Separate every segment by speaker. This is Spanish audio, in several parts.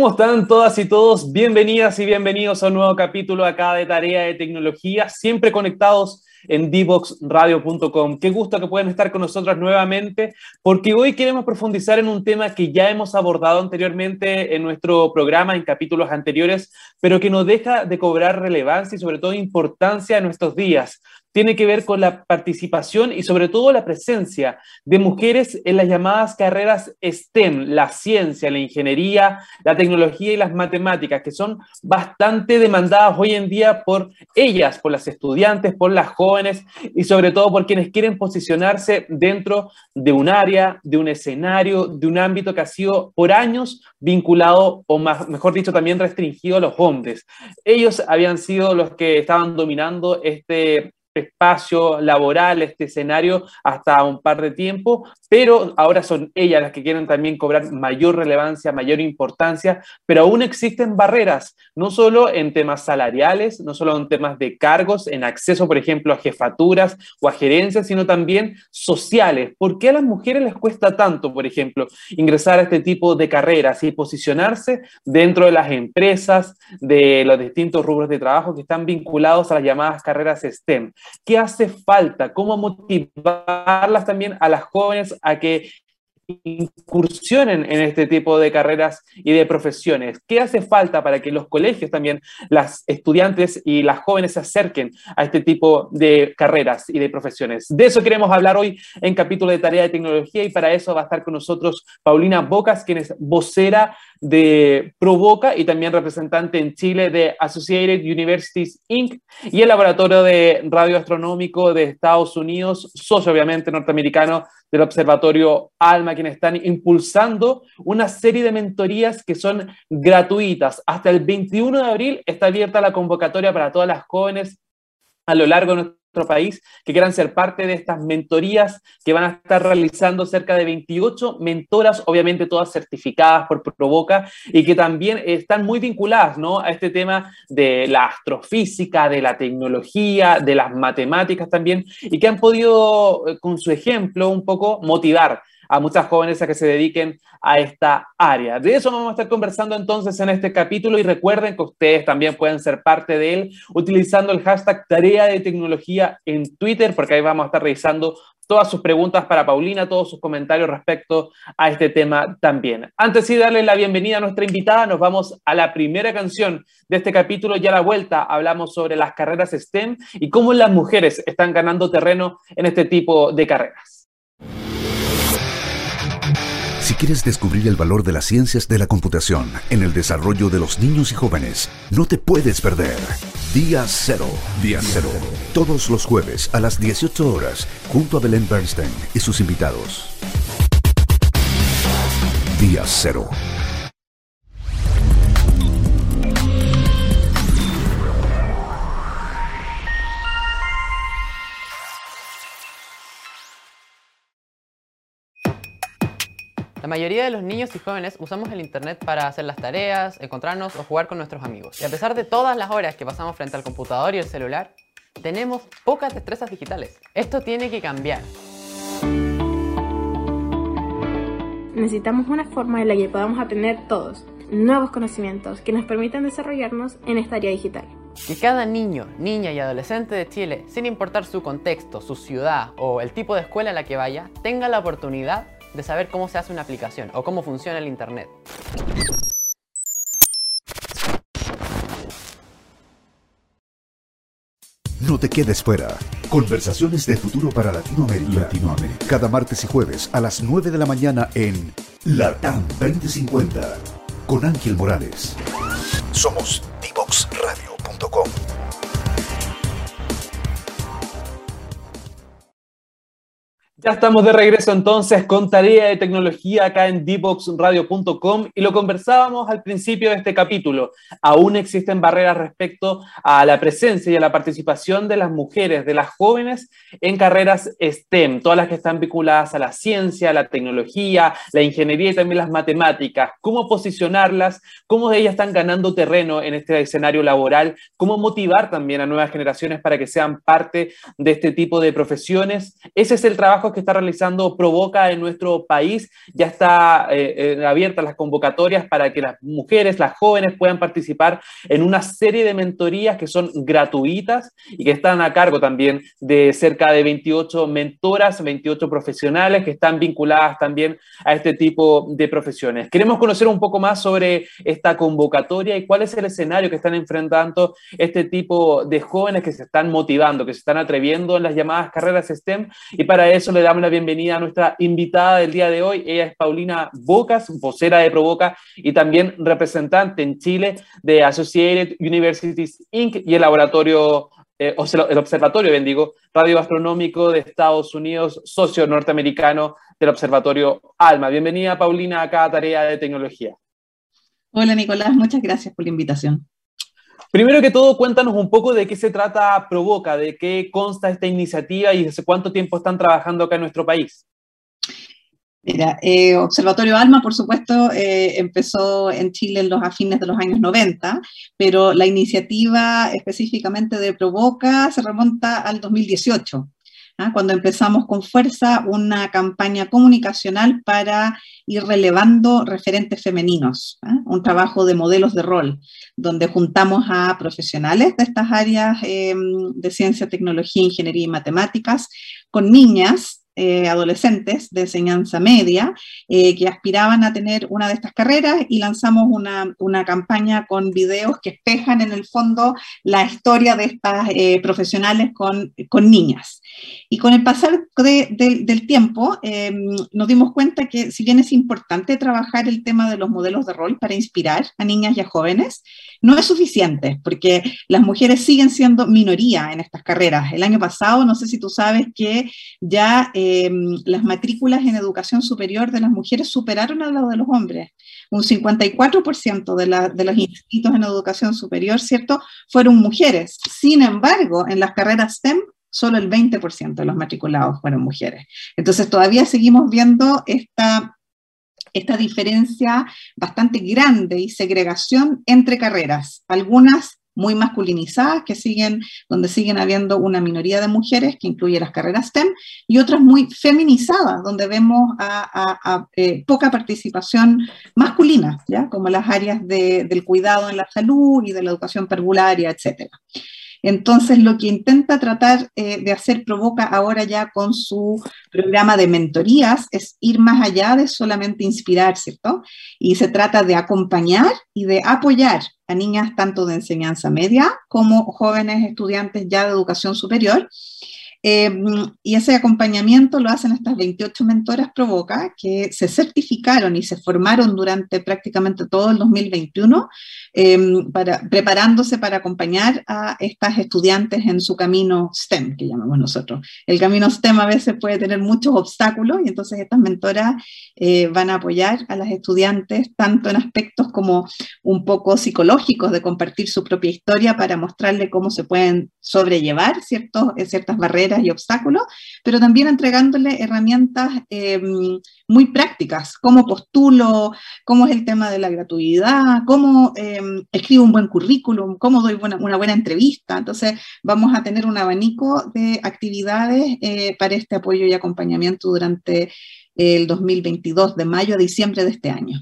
Speaker 1: ¿Cómo están todas y todos? Bienvenidas y bienvenidos a un nuevo capítulo acá de Tarea de Tecnología, siempre conectados en divoxradio.com. Qué gusto que puedan estar con nosotros nuevamente, porque hoy queremos profundizar en un tema que ya hemos abordado anteriormente en nuestro programa, en capítulos anteriores, pero que no deja de cobrar relevancia y sobre todo importancia en nuestros días tiene que ver con la participación y sobre todo la presencia de mujeres en las llamadas carreras STEM, la ciencia, la ingeniería, la tecnología y las matemáticas, que son bastante demandadas hoy en día por ellas, por las estudiantes, por las jóvenes y sobre todo por quienes quieren posicionarse dentro de un área, de un escenario, de un ámbito que ha sido por años vinculado o más, mejor dicho también restringido a los hombres. Ellos habían sido los que estaban dominando este espacio laboral, este escenario, hasta un par de tiempo, pero ahora son ellas las que quieren también cobrar mayor relevancia, mayor importancia, pero aún existen barreras, no solo en temas salariales, no solo en temas de cargos, en acceso, por ejemplo, a jefaturas o a gerencias, sino también sociales. ¿Por qué a las mujeres les cuesta tanto, por ejemplo, ingresar a este tipo de carreras y posicionarse dentro de las empresas, de los distintos rubros de trabajo que están vinculados a las llamadas carreras STEM? ¿Qué hace falta? ¿Cómo motivarlas también a las jóvenes a que incursionen en este tipo de carreras y de profesiones? ¿Qué hace falta para que los colegios también, las estudiantes y las jóvenes se acerquen a este tipo de carreras y de profesiones? De eso queremos hablar hoy en capítulo de Tarea de Tecnología y para eso va a estar con nosotros Paulina Bocas, quien es vocera de Provoca y también representante en Chile de Associated Universities Inc. y el Laboratorio de Radio Astronómico de Estados Unidos, socio obviamente norteamericano del Observatorio ALMA, quienes están impulsando una serie de mentorías que son gratuitas. Hasta el 21 de abril está abierta la convocatoria para todas las jóvenes a lo largo de nuestro país que quieran ser parte de estas mentorías que van a estar realizando cerca de 28 mentoras, obviamente todas certificadas por Provoca y que también están muy vinculadas ¿no? a este tema de la astrofísica, de la tecnología, de las matemáticas también y que han podido eh, con su ejemplo un poco motivar a muchas jóvenes a que se dediquen a esta área. De eso vamos a estar conversando entonces en este capítulo y recuerden que ustedes también pueden ser parte de él utilizando el hashtag tarea de tecnología en Twitter, porque ahí vamos a estar revisando todas sus preguntas para Paulina, todos sus comentarios respecto a este tema también. Antes de darle la bienvenida a nuestra invitada, nos vamos a la primera canción de este capítulo. Ya a la vuelta hablamos sobre las carreras STEM y cómo las mujeres están ganando terreno en este tipo de carreras.
Speaker 2: Quieres descubrir el valor de las ciencias de la computación en el desarrollo de los niños y jóvenes, no te puedes perder. Día Cero. Día Cero. Todos los jueves a las 18 horas, junto a Belén Bernstein y sus invitados. Día Cero.
Speaker 3: La mayoría de los niños y jóvenes usamos el Internet para hacer las tareas, encontrarnos o jugar con nuestros amigos. Y a pesar de todas las horas que pasamos frente al computador y el celular, tenemos pocas destrezas digitales. Esto tiene que cambiar.
Speaker 4: Necesitamos una forma en la que podamos aprender todos nuevos conocimientos que nos permitan desarrollarnos en esta área digital.
Speaker 3: Que cada niño, niña y adolescente de Chile, sin importar su contexto, su ciudad o el tipo de escuela a la que vaya, tenga la oportunidad de saber cómo se hace una aplicación o cómo funciona el Internet.
Speaker 2: No te quedes fuera. Conversaciones de futuro para Latinoamérica. Latinoamérica. Cada martes y jueves a las 9 de la mañana en Latam 2050 con Ángel Morales. Somos divoxradio.com.
Speaker 1: Ya estamos de regreso entonces con tarea de tecnología acá en dboxradio.com y lo conversábamos al principio de este capítulo. Aún existen barreras respecto a la presencia y a la participación de las mujeres, de las jóvenes en carreras STEM, todas las que están vinculadas a la ciencia, la tecnología, la ingeniería y también las matemáticas. Cómo posicionarlas, cómo ellas están ganando terreno en este escenario laboral, cómo motivar también a nuevas generaciones para que sean parte de este tipo de profesiones. Ese es el trabajo trabajos que está realizando Provoca en nuestro país. Ya está eh, eh, abiertas las convocatorias para que las mujeres, las jóvenes puedan participar en una serie de mentorías que son gratuitas y que están a cargo también de cerca de 28 mentoras, 28 profesionales que están vinculadas también a este tipo de profesiones. Queremos conocer un poco más sobre esta convocatoria y cuál es el escenario que están enfrentando este tipo de jóvenes que se están motivando, que se están atreviendo en las llamadas carreras STEM. Y para eso le damos la bienvenida a nuestra invitada del día de hoy. Ella es Paulina Bocas, vocera de Provoca y también representante en Chile de Associated Universities Inc. y el laboratorio eh, o el Observatorio, bien digo, radioastronómico de Estados Unidos, socio norteamericano del Observatorio ALMA. Bienvenida, Paulina, a cada tarea de tecnología.
Speaker 5: Hola, Nicolás, muchas gracias por la invitación.
Speaker 1: Primero que todo, cuéntanos un poco de qué se trata Provoca, de qué consta esta iniciativa y desde cuánto tiempo están trabajando acá en nuestro país.
Speaker 5: Mira, eh, Observatorio Alma, por supuesto, eh, empezó en Chile en los, a fines de los años 90, pero la iniciativa específicamente de Provoca se remonta al 2018, ¿ah? cuando empezamos con fuerza una campaña comunicacional para ir relevando referentes femeninos, ¿ah? un trabajo de modelos de rol, donde juntamos a profesionales de estas áreas eh, de ciencia, tecnología, ingeniería y matemáticas con niñas eh, adolescentes de enseñanza media eh, que aspiraban a tener una de estas carreras y lanzamos una, una, campaña con videos que espejan en el fondo la historia de estas profesionales con, con, niñas. Y con el pasar del tiempo em, nos dimos cuenta que si bien es importante trabajar el tema de los modelos de rol para inspirar a niñas y a jóvenes, no es suficiente porque las mujeres siguen siendo minoría en estas carreras. El año pasado, no sé si tú sabes que ya Em, las matrículas en educación superior de las mujeres superaron a las de los hombres. Un 54% de, de los inscritos en educación superior, ¿cierto?, fueron mujeres. Sin embargo, en las carreras STEM, solo el 20% de los matriculados fueron mujeres. Entonces, todavía seguimos viendo esta esta diferencia bastante grande y segregación entre carreras. Algunas muy masculinizadas, que siguen, donde siguen habiendo una minoría de mujeres, que incluye las carreras STEM, y otras muy feminizadas, donde vemos eh, poca participación masculina, ¿ya? como las áreas del cuidado en la salud y de la educación pervularia, etcétera. Entonces, lo que intenta tratar eh, de hacer Provoca ahora ya con su programa de mentorías es ir más allá de solamente inspirar, ¿cierto? Y se trata de acompañar y de apoyar a niñas tanto de enseñanza media como jóvenes estudiantes ya de educación superior Em, y ese acompañamiento lo hacen estas 28 mentoras Provoca que se certificaron y se formaron durante prácticamente todo el 2021 em, para, preparándose para acompañar a estas estudiantes en su camino STEM, que llamamos nosotros. El camino STEM a veces puede tener muchos obstáculos y entonces estas mentoras eh, van a apoyar a las estudiantes tanto en aspectos como un poco psicológicos de compartir su propia historia para mostrarle cómo se pueden sobrellevar ciertos, ciertas barreras y obstáculos, pero también entregándole herramientas em, muy prácticas, cómo postulo, cómo es el tema de la gratuidad, cómo em, escribo un buen currículum, cómo doy una buena entrevista. Entonces, vamos a tener un abanico de actividades eh, para este apoyo y acompañamiento durante el 2022, de mayo a diciembre de este año.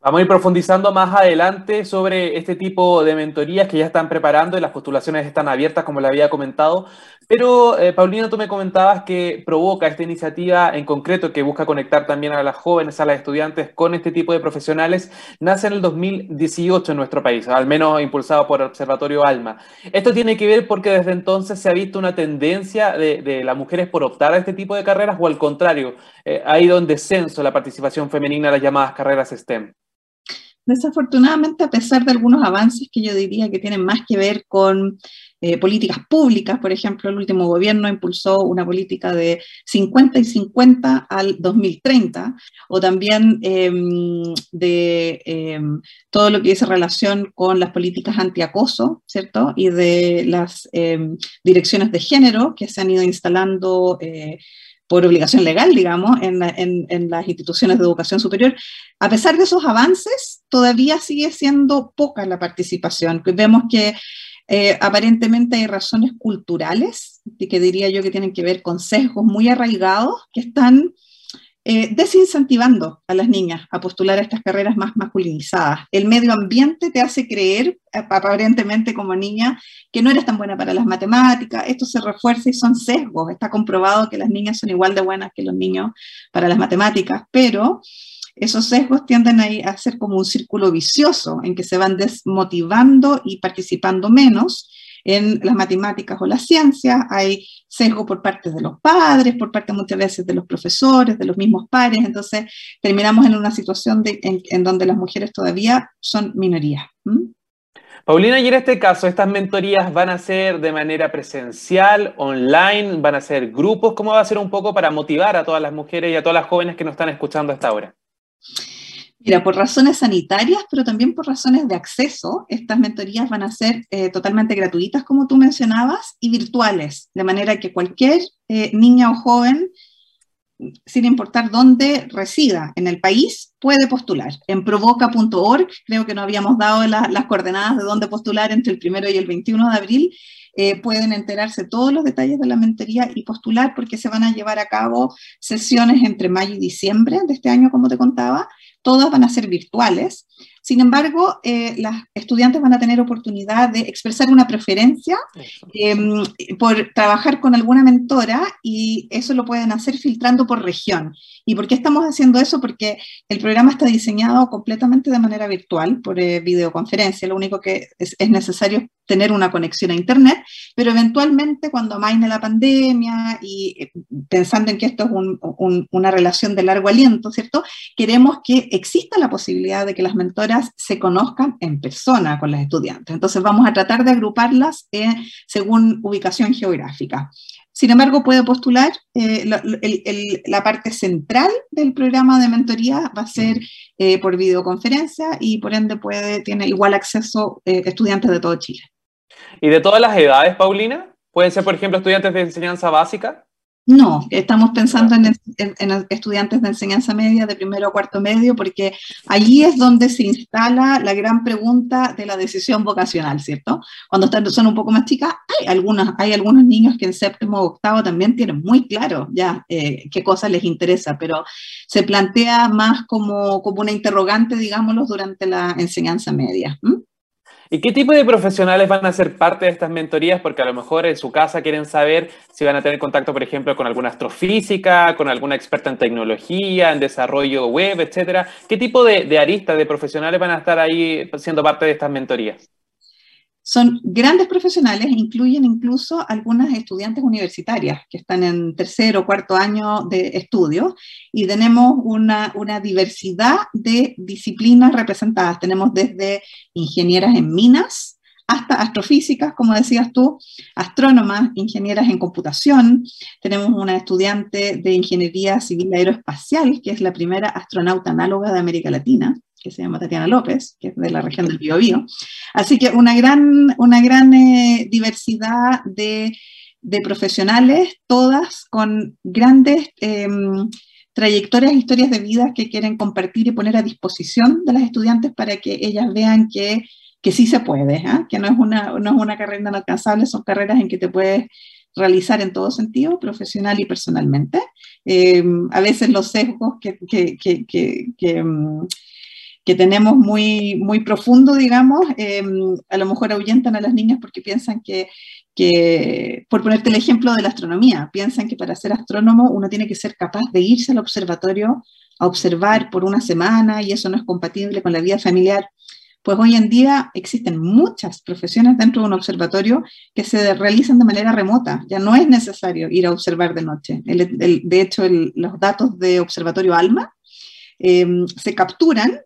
Speaker 1: Vamos a ir profundizando más adelante sobre este tipo de mentorías que ya están preparando y las postulaciones están abiertas, como le había comentado. Pero, eh, Paulina, tú me comentabas que provoca esta iniciativa en concreto que busca conectar también a las jóvenes, a las estudiantes con este tipo de profesionales, nace en el 2018 en nuestro país, al menos impulsado por el Observatorio Alma. Esto tiene que ver porque desde entonces se ha visto una tendencia de, las mujeres por optar a este tipo de carreras o al contrario, eh, ha ido en descenso la participación femenina en las llamadas carreras STEM.
Speaker 5: Desafortunadamente, a pesar de algunos avances que yo diría que tienen más que ver con eh, políticas públicas, por ejemplo, el último gobierno impulsó una política de 50 y 50 al 2030, o también em, de em, todo lo que dice relación con las políticas antiacoso, ¿cierto? Y de las em, direcciones de género que se han ido instalando eh, por obligación legal, digamos, en, las instituciones de educación superior. A pesar de esos avances, todavía sigue siendo poca la participación. Vemos que eh, aparentemente hay razones culturales que diría yo que tienen que ver con sesgos muy arraigados que están eh, desincentivando a las niñas a postular a estas carreras más masculinizadas. El medio ambiente te hace creer, aparentemente como niña, que no eres tan buena para las matemáticas. Esto se refuerza y son sesgos. Está comprobado que las niñas son igual de buenas que los niños para las matemáticas, pero esos sesgos tienden a, a ser como un círculo vicioso en que se van desmotivando y participando menos en las matemáticas o las ciencias, hay sesgo por parte de los padres, por parte muchas veces de los profesores, de los mismos pares, entonces terminamos en una situación en, donde las mujeres todavía son minorías.
Speaker 1: Paulina, y en este caso, ¿estas mentorías van a ser de manera presencial, online, van a ser grupos? ¿Cómo va a ser un poco para motivar a todas las mujeres y a todas las jóvenes que nos están escuchando hasta ahora?
Speaker 5: Mira, por razones sanitarias, pero también por razones de acceso, estas mentorías van a ser eh, totalmente gratuitas, como tú mencionabas, y virtuales, de manera que cualquier eh, niña o joven, sin importar dónde resida en el país, puede postular. En provoca.org, creo que no habíamos dado las coordenadas de dónde postular entre el primero y el 21 de abril, eh, pueden enterarse todos los detalles de la mentoría y postular porque se van a llevar a cabo sesiones entre mayo y diciembre de este año, como te contaba, todas van a ser virtuales. Sin embargo, eh, las estudiantes van a tener oportunidad de expresar una preferencia em, por trabajar con alguna mentora y eso lo pueden hacer filtrando por región. ¿Y por qué estamos haciendo eso? Porque el programa está diseñado completamente de manera virtual, por eh, videoconferencia. Lo único que es, es necesario tener una conexión a Internet, pero eventualmente cuando amaine la pandemia y eh, pensando en que esto es una relación de largo aliento, ¿cierto? Queremos que exista la posibilidad de que las mentoras se conozcan en persona con las estudiantes. Entonces vamos a tratar de agruparlas eh, según ubicación geográfica. Sin embargo, puede postular, eh, la, parte central del programa de mentoría va a ser por videoconferencia y por ende puede, tiene igual acceso estudiantes de todo Chile.
Speaker 1: ¿Y de todas las edades, Paulina? ¿Pueden ser, por ejemplo, estudiantes de enseñanza básica?
Speaker 5: No, estamos pensando en, estudiantes de enseñanza media, de primero a cuarto medio, porque allí es donde se instala la gran pregunta de la decisión vocacional, ¿cierto? Cuando están, son un poco más chicas, hay, algunas, hay algunos niños que en séptimo o octavo también tienen muy claro ya eh, qué cosa les interesa, pero se plantea más como, como una interrogante, digámoslo, durante la enseñanza media.
Speaker 1: ¿Y qué tipo de profesionales van a ser parte de estas mentorías? Porque a lo mejor en su casa quieren saber si van a tener contacto, por ejemplo, con alguna astrofísica, con alguna experta en tecnología, en desarrollo web, etcétera. ¿Qué tipo de, de aristas de profesionales van a estar ahí siendo parte de estas mentorías?
Speaker 5: Son grandes profesionales, incluyen incluso algunas estudiantes universitarias que están en tercero o cuarto año de estudio y tenemos una, una diversidad de disciplinas representadas. Tenemos desde ingenieras en minas, hasta astrofísicas, como decías tú, astrónomas, ingenieras en computación. Tenemos una estudiante de ingeniería civil aeroespacial, que es la primera astronauta análoga de América Latina que se llama Tatiana López, que es de la región del Biobío. Así que una gran, una gran eh, diversidad de, de, profesionales, todas con grandes em, trayectorias, historias de vida que quieren compartir y poner a disposición de las estudiantes para que ellas vean que, que sí se puede, ¿ah? que no es, una, no es una carrera inalcanzable, son carreras en que te puedes realizar en todo sentido, profesional y personalmente. Em, a veces los sesgos que, que, que, que em, que tenemos muy, muy profundo, digamos, eh, a lo mejor ahuyentan a las niñas porque piensan que, que, por ponerte el ejemplo de la astronomía, piensan que para ser astrónomo uno tiene que ser capaz de irse al observatorio a observar por una semana y eso no es compatible con la vida familiar. Pues hoy en día existen muchas profesiones dentro de un observatorio que se realizan de manera remota. Ya no es necesario ir a observar de noche. de hecho, los datos de Observatorio ALMA eh, se capturan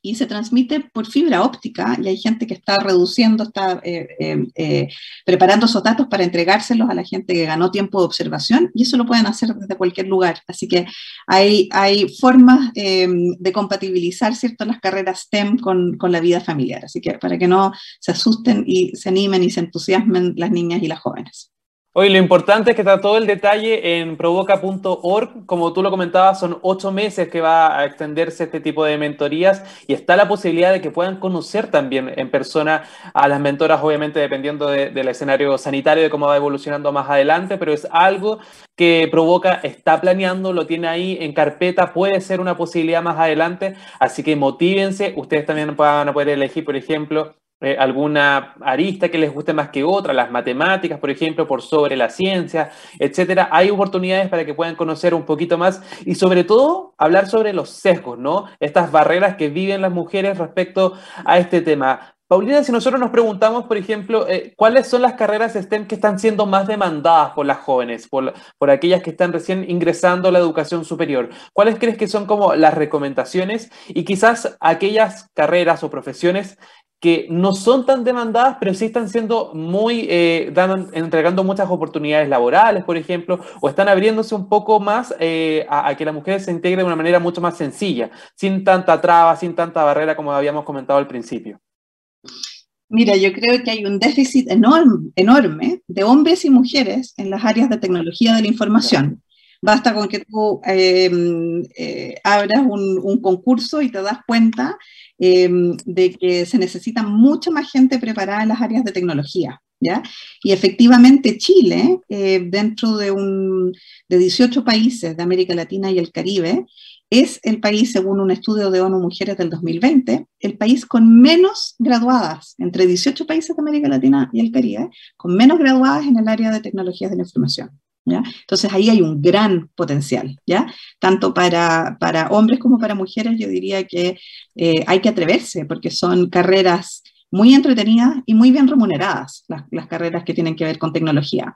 Speaker 5: y se transmite por fibra óptica y hay gente que está reduciendo, está eh, eh, eh, preparando esos datos para entregárselos a la gente que ganó tiempo de observación y eso lo pueden hacer desde cualquier lugar. Así que hay, hay formas de compatibilizar cierto, las carreras STEM con, con, la vida familiar. Así que para que no se asusten y se animen y se entusiasmen las niñas y las jóvenes.
Speaker 1: Oye, lo importante es que está todo el detalle en provoca.org. Como tú lo comentabas, son ocho meses que va a extenderse este tipo de mentorías y está la posibilidad de que puedan conocer también en persona a las mentoras, obviamente dependiendo del escenario sanitario, de cómo va evolucionando más adelante, pero es algo que Provoca está planeando, lo tiene ahí en carpeta, puede ser una posibilidad más adelante, así que motívense. Ustedes también van a poder elegir, por ejemplo, eh, alguna arista que les guste más que otra, las matemáticas, por ejemplo, por sobre la ciencia, etcétera. Hay oportunidades para que puedan conocer un poquito más y sobre todo hablar sobre los sesgos, ¿no? Estas barreras que viven las mujeres respecto a este tema. Paulina, si nosotros nos preguntamos, por ejemplo, eh, ¿cuáles son las carreras STEM que están siendo más demandadas por las jóvenes, por, por, aquellas que están recién ingresando a la educación superior? ¿Cuáles crees que son como las recomendaciones y quizás aquellas carreras o profesiones que no son tan demandadas, pero sí están siendo muy, eh, entregando muchas oportunidades laborales, por ejemplo, o están abriéndose un poco más eh, a, que las mujeres se integren de una manera mucho más sencilla, sin tanta traba, sin tanta barrera como habíamos comentado al principio.
Speaker 5: Mira, yo creo que hay un déficit enorme, enorme de hombres y mujeres en las áreas de tecnología de la información. Basta con que tú em, eh, abras un, un, concurso y te das cuenta Em, de que se necesita mucha más gente preparada en las áreas de tecnología. ¿ya? Y efectivamente Chile, eh, dentro de, un, de 18 países de América Latina y el Caribe, es el país, según un estudio de ONU Mujeres del 2020, el país con menos graduadas, entre 18 países de América Latina y el Caribe, con menos graduadas en el área de tecnologías de la información. Entonces ahí hay un gran potencial, ¿ya? Tanto para, para hombres como para mujeres, yo diría que eh, hay que atreverse, porque son carreras muy entretenidas y muy bien remuneradas, las, las carreras que tienen que ver con tecnología.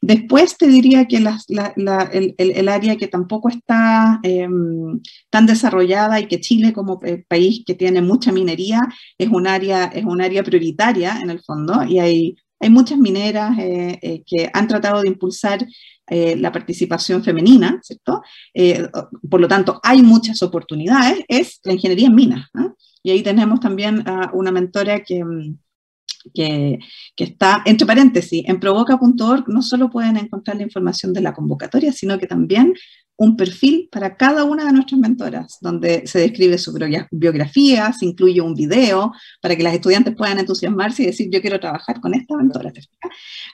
Speaker 5: Después te diría que las, la, el, el, área que tampoco está em, tan desarrollada y que Chile como eh, país que tiene mucha minería es un área, es un área prioritaria en el fondo y hay, hay muchas mineras eh, que han tratado de impulsar eh, la participación femenina, ¿cierto? Eh, por lo tanto, hay muchas oportunidades, es la ingeniería en minas. Y ahí tenemos también a una mentora que, que, que, está, entre paréntesis, en provoca.org no solo pueden encontrar la información de la convocatoria, sino que también un perfil para cada una de nuestras mentoras, donde se describe su biografía, se incluye un video para que las estudiantes puedan entusiasmarse y decir, yo quiero trabajar con esta mentora.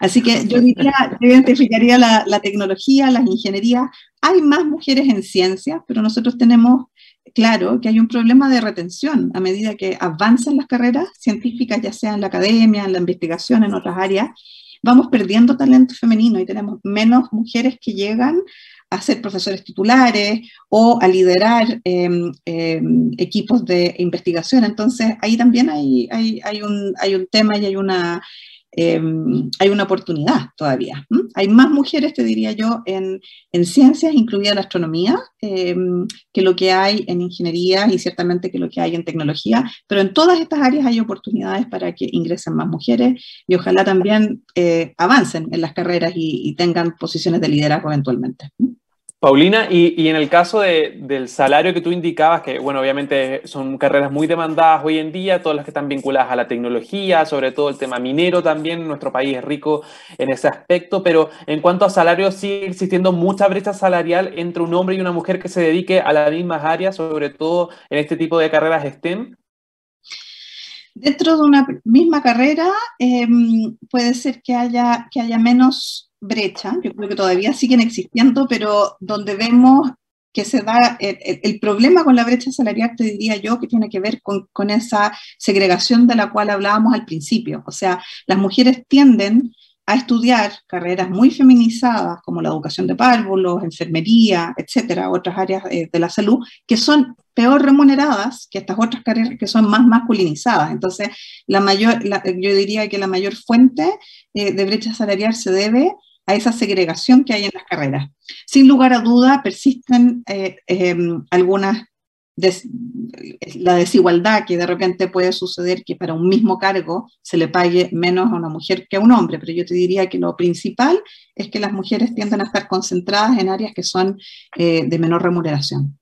Speaker 5: Así que yo diría, yo identificaría la, tecnología, las ingenierías. Hay más mujeres en ciencia, pero nosotros tenemos claro que hay un problema de retención a medida que avanzan las carreras científicas, ya sea en la academia, en la investigación, en otras áreas, vamos perdiendo talento femenino y tenemos menos mujeres que llegan a ser profesores titulares o a liderar em, em, equipos de investigación. Entonces, ahí también hay, hay, hay, un, hay un tema y hay una, em, hay una oportunidad todavía. Hay más mujeres, te diría yo, en, en ciencias, incluida la astronomía, que lo que hay en ingeniería y ciertamente que lo que hay en tecnología, pero en todas estas áreas hay oportunidades para que ingresen más mujeres y ojalá también eh, avancen en las carreras y, tengan posiciones de liderazgo eventualmente.
Speaker 1: Paulina, y, en el caso del salario que tú indicabas, que bueno, obviamente son carreras muy demandadas hoy en día, todas las que están vinculadas a la tecnología, sobre todo el tema minero también, nuestro país es rico en ese aspecto, pero en cuanto a salario, sigue existiendo mucha brecha salarial entre un hombre y una mujer que se dedique a las mismas áreas, sobre todo en este tipo de carreras STEM.
Speaker 5: Dentro de una misma carrera em, puede ser que haya, que haya menos brecha, yo creo que todavía siguen existiendo, pero donde vemos que se da el, problema con la brecha salarial, te diría yo, que tiene que ver con, esa segregación de la cual hablábamos al principio. O sea, las mujeres tienden a estudiar carreras muy feminizadas, como la educación de párvulos, enfermería, etcétera, otras áreas eh, de la salud, que son peor remuneradas que estas otras carreras que son más masculinizadas. Entonces, la mayor, yo diría que la mayor fuente eh, de brecha salarial se debe a esa segregación que hay en las carreras. Sin lugar a duda, persisten eh, em, algunas, la desigualdad que de repente puede suceder que para un mismo cargo se le pague menos a una mujer que a un hombre, pero yo te diría que lo principal es que las mujeres tienden a estar concentradas en áreas que son eh, de menor remuneración.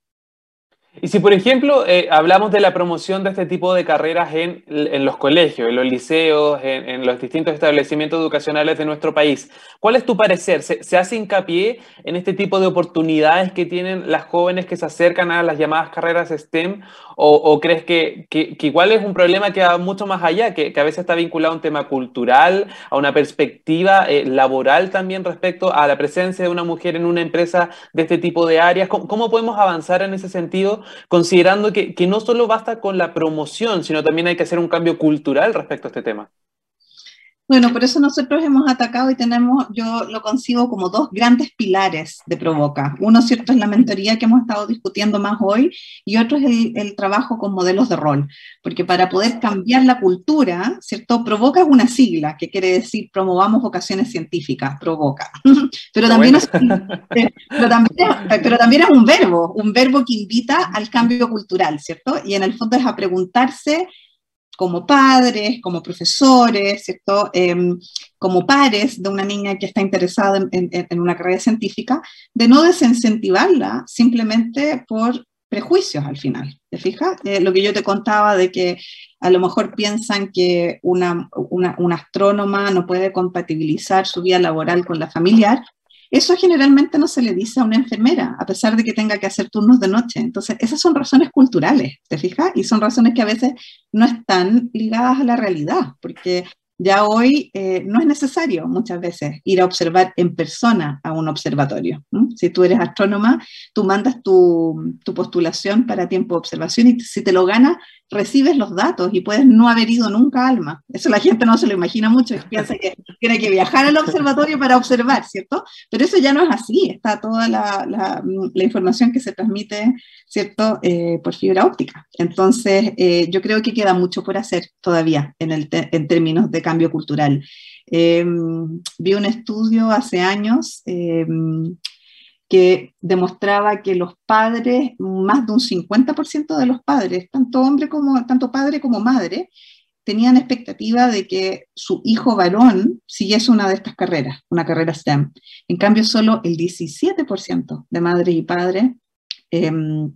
Speaker 1: Y si, por ejemplo, eh, hablamos de la promoción de este tipo de carreras en, los colegios, en los liceos, en, los distintos establecimientos educacionales de nuestro país, ¿cuál es tu parecer? ¿Se, hace hincapié en este tipo de oportunidades que tienen las jóvenes que se acercan a las llamadas carreras STEM? ¿O, crees que, igual es un problema que va mucho más allá, que, a veces está vinculado a un tema cultural, a una perspectiva eh, laboral también respecto a la presencia de una mujer en una empresa de este tipo de áreas? cómo podemos avanzar en ese sentido? considerando que, no solo basta con la promoción, sino también hay que hacer un cambio cultural respecto a este tema.
Speaker 5: Bueno, por eso nosotros hemos atacado y tenemos, yo lo concibo como dos grandes pilares de Provoca. Uno, cierto, es la mentoría que hemos estado discutiendo más hoy y otro es el, trabajo con modelos de rol. Porque para poder cambiar la cultura, ¿cierto? Provoca es una sigla que quiere decir promovamos vocaciones científicas, Provoca. pero, también es, pero, también pero también es un verbo, un verbo que invita al cambio cultural, ¿cierto? Y en el fondo es a preguntarse como padres, como profesores, ¿cierto? Em, como pares de una niña que está interesada en, una carrera científica, de no desincentivarla simplemente por prejuicios al final. ¿Te fijas? Eh, lo que yo te contaba de que a lo mejor piensan que una, una astrónoma no puede compatibilizar su vida laboral con la familiar, eso generalmente no se le dice a una enfermera, a pesar de que tenga que hacer turnos de noche. Entonces, esas son razones culturales, ¿te fijas? Y son razones que a veces no están ligadas a la realidad, porque ya hoy eh, no es necesario muchas veces ir a observar en persona a un observatorio. Si tú eres astrónoma, tú mandas tu, tu, postulación para tiempo de observación y si te lo ganas, recibes los datos y puedes no haber ido nunca a Alma. Eso la gente no se lo imagina mucho piensa que tiene que viajar al observatorio para observar, ¿cierto? Pero eso ya no es así, está toda la, la, la información que se transmite, ¿cierto?, eh, por fibra óptica. Entonces, eh, yo creo que queda mucho por hacer todavía en, el en términos de cambio cultural. Em, vi un estudio hace años em, que demostraba que los padres, más de un 50% de los padres, tanto hombre como, tanto padre como madre, tenían expectativa de que su hijo varón siguiese una de estas carreras, una carrera STEM. En cambio, solo el 17% de madres y padres em,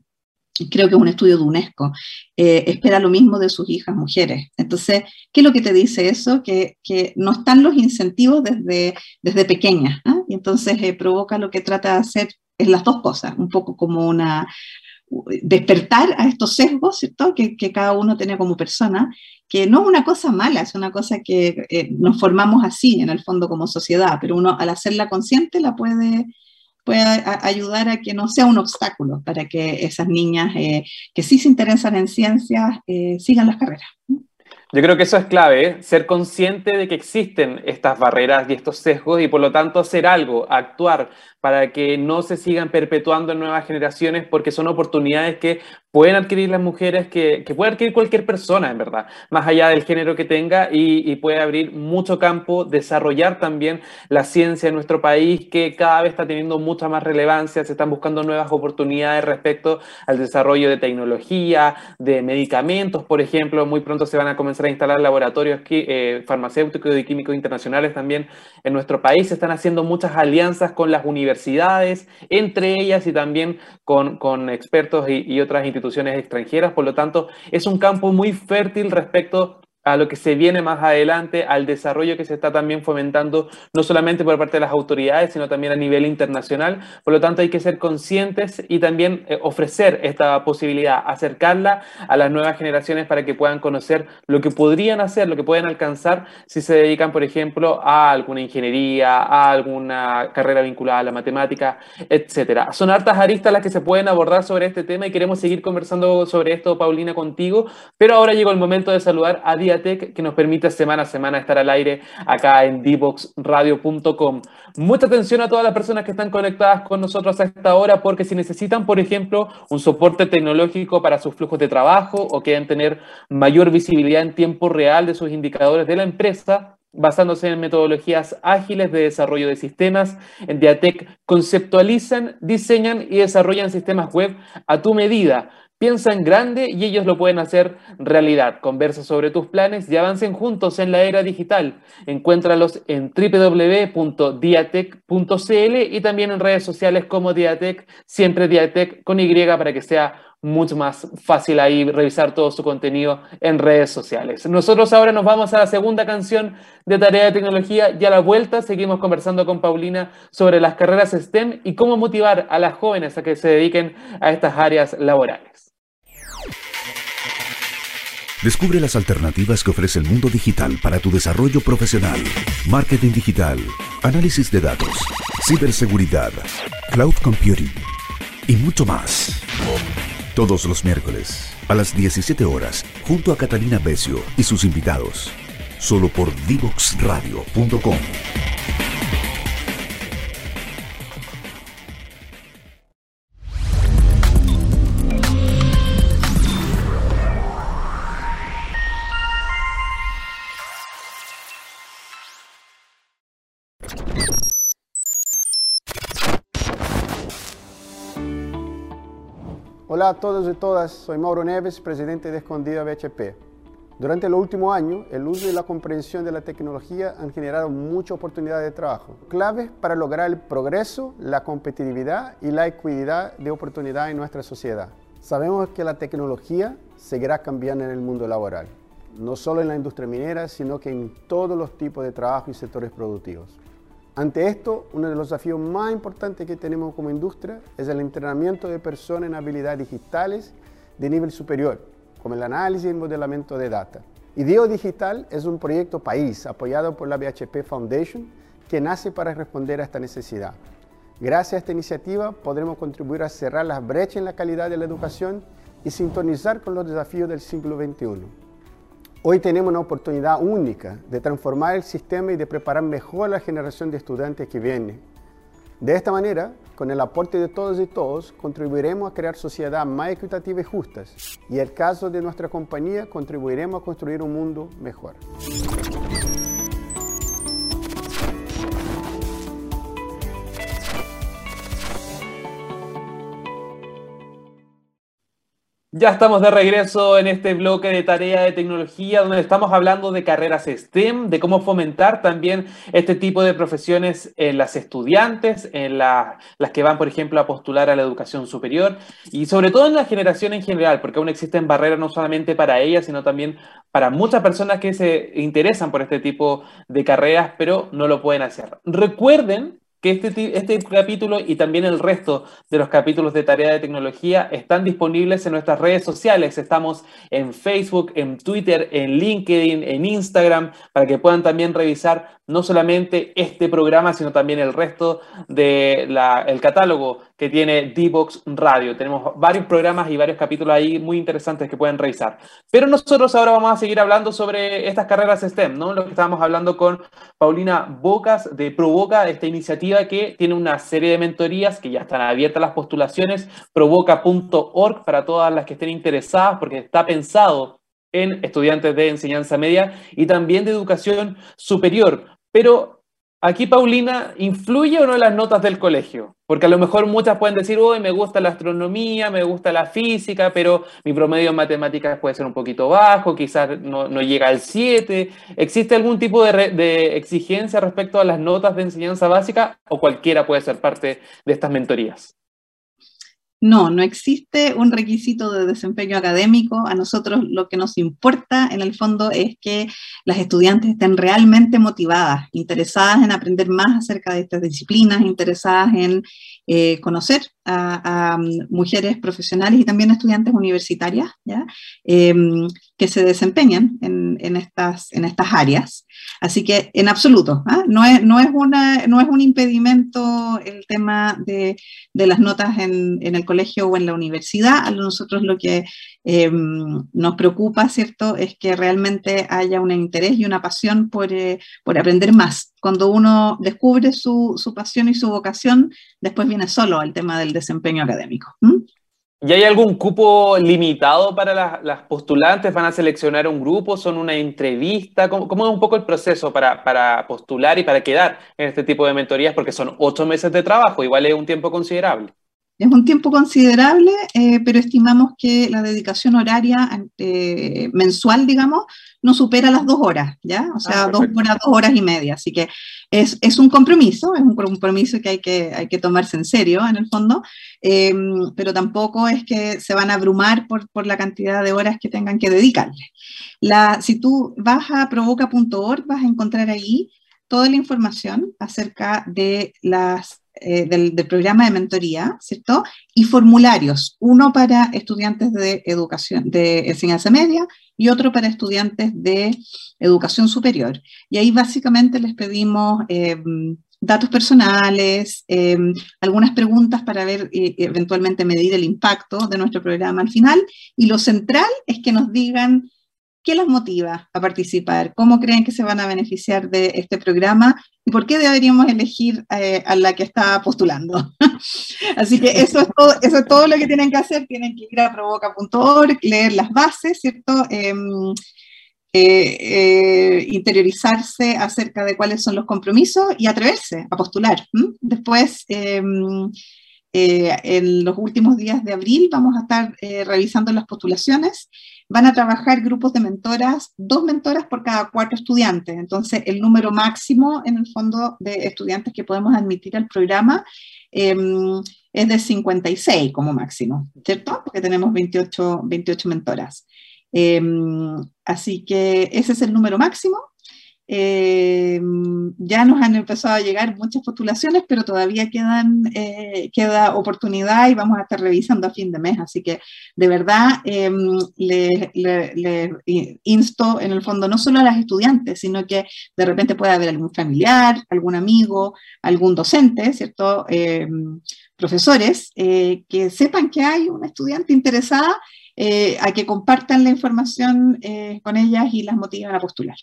Speaker 5: creo que es un estudio de UNESCO, eh, espera lo mismo de sus hijas mujeres. Entonces, ¿qué es lo que te dice eso? Que, que no están los incentivos desde, desde pequeñas. ¿ah? Y entonces eh, provoca lo que trata de hacer es las dos cosas, un poco como una despertar a estos sesgos, ¿cierto? Que, que cada uno tiene como persona, que no es una cosa mala, es una cosa que eh, nos formamos así en el fondo como sociedad, pero uno al hacerla consciente la puede pueda ayudar a que no sea un obstáculo para que esas niñas eh, que sí se interesan en ciencias eh, sigan las carreras.
Speaker 1: Yo creo que eso es clave, ¿eh? ser consciente de que existen estas barreras y estos sesgos y por lo tanto hacer algo, actuar para que no se sigan perpetuando en nuevas generaciones porque son oportunidades que pueden adquirir las mujeres, que, que puede adquirir cualquier persona, en verdad, más allá del género que tenga y, puede abrir mucho campo, desarrollar también la ciencia en nuestro país, que cada vez está teniendo mucha más relevancia, se están buscando nuevas oportunidades respecto al desarrollo de tecnología, de medicamentos, por ejemplo, muy pronto se van a comenzar a instalar laboratorios eh, farmacéuticos y químicos internacionales también en nuestro país, se están haciendo muchas alianzas con las universidades, entre ellas y también con, con expertos y, y otras instituciones instituciones extranjeras, por lo tanto es un campo muy fértil respecto a lo que se viene más adelante, al desarrollo que se está también fomentando, no solamente por parte de las autoridades, sino también a nivel internacional. Por lo tanto, hay que ser conscientes y también eh, ofrecer esta posibilidad, acercarla a las nuevas generaciones para que puedan conocer lo que podrían hacer, lo que pueden alcanzar si se dedican, por ejemplo, a alguna ingeniería, a alguna carrera vinculada a la matemática, etcétera. Son hartas aristas las que se pueden abordar sobre este tema y queremos seguir conversando sobre esto, Paulina, contigo, pero ahora llegó el momento de saludar a Que nos permite semana a semana estar al aire acá en dboxradio.com. Mucha atención a todas las personas que están conectadas con nosotros a esta hora porque si necesitan, por ejemplo, un soporte tecnológico para sus flujos de trabajo o quieren tener mayor visibilidad en tiempo real de sus indicadores de la empresa, basándose en metodologías ágiles de desarrollo de sistemas. En Diatec conceptualizan, diseñan y desarrollan sistemas web a tu medida Piensa en grande y ellos lo pueden hacer realidad. Conversa sobre tus planes y avancen juntos en la era digital. Encuéntralos en www.diatec.cl y también en redes sociales como Diatec, siempre Diatec con Y para que sea mucho más fácil ahí revisar todo su contenido en redes sociales. Nosotros ahora nos vamos a la segunda canción de Tarea de Tecnología y a la vuelta seguimos conversando con Paulina sobre las carreras STEM y cómo motivar a las jóvenes a que se dediquen a estas áreas laborales.
Speaker 2: Descubre las alternativas que ofrece el mundo digital para tu desarrollo profesional. Marketing digital, análisis de datos, ciberseguridad, cloud computing y mucho más. Todos los miércoles a las 17 horas, junto a Catalina Becio y sus invitados, solo por divoxradio.com.
Speaker 6: Hola a todos y todas, soy Mauro Neves, presidente de Escondida BHP. Durante los últimos años, el uso y la comprensión de la tecnología han generado muchas oportunidades de trabajo, claves para lograr el progreso, la competitividad y la equidad de oportunidad en nuestra sociedad. Sabemos que la tecnología seguirá cambiando en el mundo laboral, no solo en la industria minera, sino que en todos los tipos de trabajo y sectores productivos. Ante esto, uno de los desafíos más importantes que tenemos como industria es el entrenamiento de personas en habilidades digitales de nivel superior, como el análisis y modelamiento de data. IDEO Digital es un proyecto país apoyado por la BHP Foundation que nace para responder a esta necesidad. Gracias a esta iniciativa podremos contribuir a cerrar las brechas en la calidad de la educación y sintonizar con los desafíos del siglo XXI. Hoy tenemos una oportunidad única de transformar el sistema y de preparar mejor a la generación de estudiantes que viene. De esta manera, con el aporte de todos y todos, contribuiremos a crear sociedades más equitativas y justas. Y en el caso de nuestra compañía, contribuiremos a construir un mundo mejor.
Speaker 1: Ya estamos de regreso en este bloque de tarea de tecnología donde estamos hablando de carreras STEM, de cómo fomentar también este tipo de profesiones en las estudiantes, en las que van, por ejemplo, a postular a la educación superior y sobre todo en la generación en general, porque aún existen barreras no solamente para ellas, sino también para muchas personas que se interesan por este tipo de carreras, pero no lo pueden hacer. Recuerden que este, este capítulo y también el resto de los capítulos de Tarea de Tecnología están disponibles en nuestras redes sociales. Estamos en Facebook, en Twitter, en LinkedIn, en Instagram, para que puedan también revisar no solamente este programa, sino también el resto del el catálogo que tiene D-Box Radio. Tenemos varios programas y varios capítulos ahí muy interesantes que pueden revisar. Pero nosotros ahora vamos a seguir hablando sobre estas carreras STEM, ¿no? Lo que estábamos hablando con Paulina Bocas de Provoca, esta iniciativa que tiene una serie de mentorías que ya están abiertas las postulaciones, provoca.org para todas las que estén interesadas, porque está pensado en estudiantes de enseñanza media y también de educación superior. Pero aquí, Paulina, ¿influye o no las notas del colegio? Porque a lo mejor muchas pueden decir, hoy me gusta la astronomía, me gusta la física, pero mi promedio en matemáticas puede ser un poquito bajo, quizás no, llega al 7. ¿Existe algún tipo de exigencia respecto a las notas de enseñanza básica o cualquiera puede ser parte de estas mentorías?
Speaker 5: No, no existe un requisito de desempeño académico. A nosotros lo que nos importa en el fondo es que las estudiantes estén realmente motivadas, interesadas en aprender más acerca de estas disciplinas, interesadas en eh, conocer a, mm, mujeres profesionales y también estudiantes universitarias em, que se desempeñan en, estas, en estas áreas. Así que en absoluto, ¿ah? no, es, no, es una, no es un impedimento el tema de, las notas en, el colegio o en la universidad. A nosotros lo que em, nos preocupa, ¿cierto?, es que realmente haya un interés y una pasión por, eh, por aprender más. Cuando uno descubre su, su, pasión y su vocación, después viene solo el tema del desempeño académico.
Speaker 1: ¿Y hay algún cupo limitado para las, postulantes? ¿Van a seleccionar un grupo? ¿Son una entrevista? ¿Cómo, es un poco el proceso para, para, postular y para quedar en este tipo de mentorías? Porque son ocho meses de trabajo, igual es un tiempo considerable.
Speaker 5: Es un tiempo considerable, eh, pero estimamos que la dedicación horaria eh, mensual, digamos, no supera las dos horas, ¿ya? O sea, ah, dos horas, dos horas y media. Así que es, es, un compromiso, es un compromiso que hay que, hay que tomarse en serio, en el fondo, em, pero tampoco es que se van a abrumar por, por la cantidad de horas que tengan que dedicarle. La, si tú vas a provoca.org, vas a encontrar ahí toda la información acerca de las eh, del, programa de mentoría, ¿cierto? Y formularios, uno para estudiantes de educación, de enseñanza media y otro para estudiantes de educación superior. Y ahí básicamente les pedimos em, datos personales, em, algunas preguntas para ver, eh, eventualmente medir el impacto de nuestro programa al final. Y lo central es que nos digan ¿Qué las motiva a participar? ¿Cómo creen que se van a beneficiar de este programa? ¿Y por qué deberíamos elegir eh, a la que está postulando? Así que eso es, todo, eso es todo lo que tienen que hacer. Tienen que ir a provoca.org, leer las bases, ¿cierto? Em, eh, eh, interiorizarse acerca de cuáles son los compromisos y atreverse a postular. Después, em, en los últimos días de abril, vamos a estar revisando las postulaciones van a trabajar grupos de mentoras, dos mentoras por cada cuatro estudiantes. Entonces, el número máximo en el fondo de estudiantes que podemos admitir al programa em, es de 56 como máximo, ¿cierto? Porque tenemos 28, 28 mentoras. Em, así que ese es el número máximo. Eh, ya nos han empezado a llegar muchas postulaciones, pero todavía quedan, eh, queda oportunidad y vamos a estar revisando a fin de mes. Así que de verdad eh, le, insto en el fondo no solo a las estudiantes, sino que de repente puede haber algún familiar, algún amigo, algún docente, ¿cierto? profesores que sepan que hay una estudiante interesada a que compartan la información con ellas y las motiven a postular.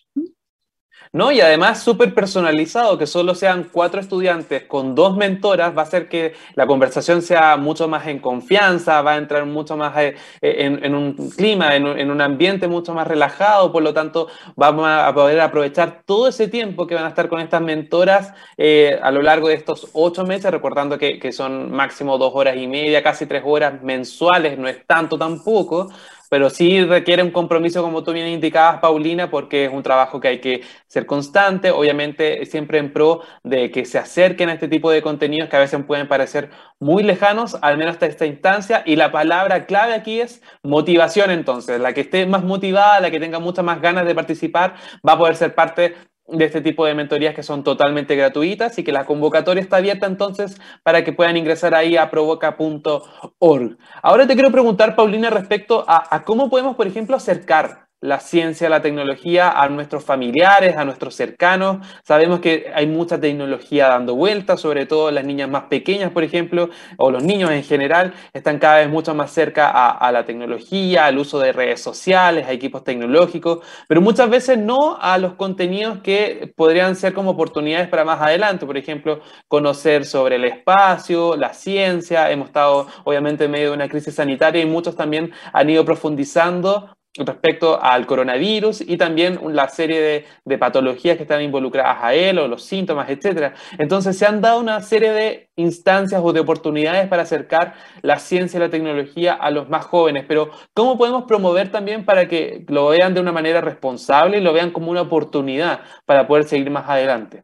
Speaker 1: ¿No? Y además súper personalizado, que solo sean cuatro estudiantes con dos mentoras, va a hacer que la conversación sea mucho más en confianza, va a entrar mucho más eh, en, un clima, en, un ambiente mucho más relajado, por lo tanto vamos a poder aprovechar todo ese tiempo que van a estar con estas mentoras eh, a lo largo de estos ocho meses, recordando que, que son máximo dos horas y media, casi tres horas mensuales, no es tanto tampoco pero sí requiere un compromiso, como tú bien indicabas, Paulina, porque es un trabajo que hay que ser constante, obviamente siempre en pro de que se acerquen a este tipo de contenidos que a veces pueden parecer muy lejanos, al menos hasta esta instancia, y la palabra clave aquí es motivación entonces, la que esté más motivada, la que tenga muchas más ganas de participar, va a poder ser parte de este tipo de mentorías que son totalmente gratuitas y que la convocatoria está abierta entonces para que puedan ingresar ahí a provoca.org. Ahora te quiero preguntar, Paulina, respecto a, cómo podemos, por ejemplo, acercar la ciencia, la tecnología a nuestros familiares, a nuestros cercanos. Sabemos que hay mucha tecnología dando vueltas, sobre todo las niñas más pequeñas, por ejemplo, o los niños en general, están cada vez mucho más cerca a, la tecnología, al uso de redes sociales, a equipos tecnológicos, pero muchas veces no a los contenidos que podrían ser como oportunidades para más adelante. Por ejemplo, conocer sobre el espacio, la ciencia. Hemos estado obviamente en medio de una crisis sanitaria y muchos también han ido profundizando respecto al coronavirus y también la serie de, patologías que están involucradas a él o los síntomas, etc. Entonces se han dado una serie de instancias o de oportunidades para acercar la ciencia y la tecnología a los más jóvenes, pero ¿cómo podemos promover también para que lo vean de una manera responsable y lo vean como una oportunidad para poder seguir más adelante?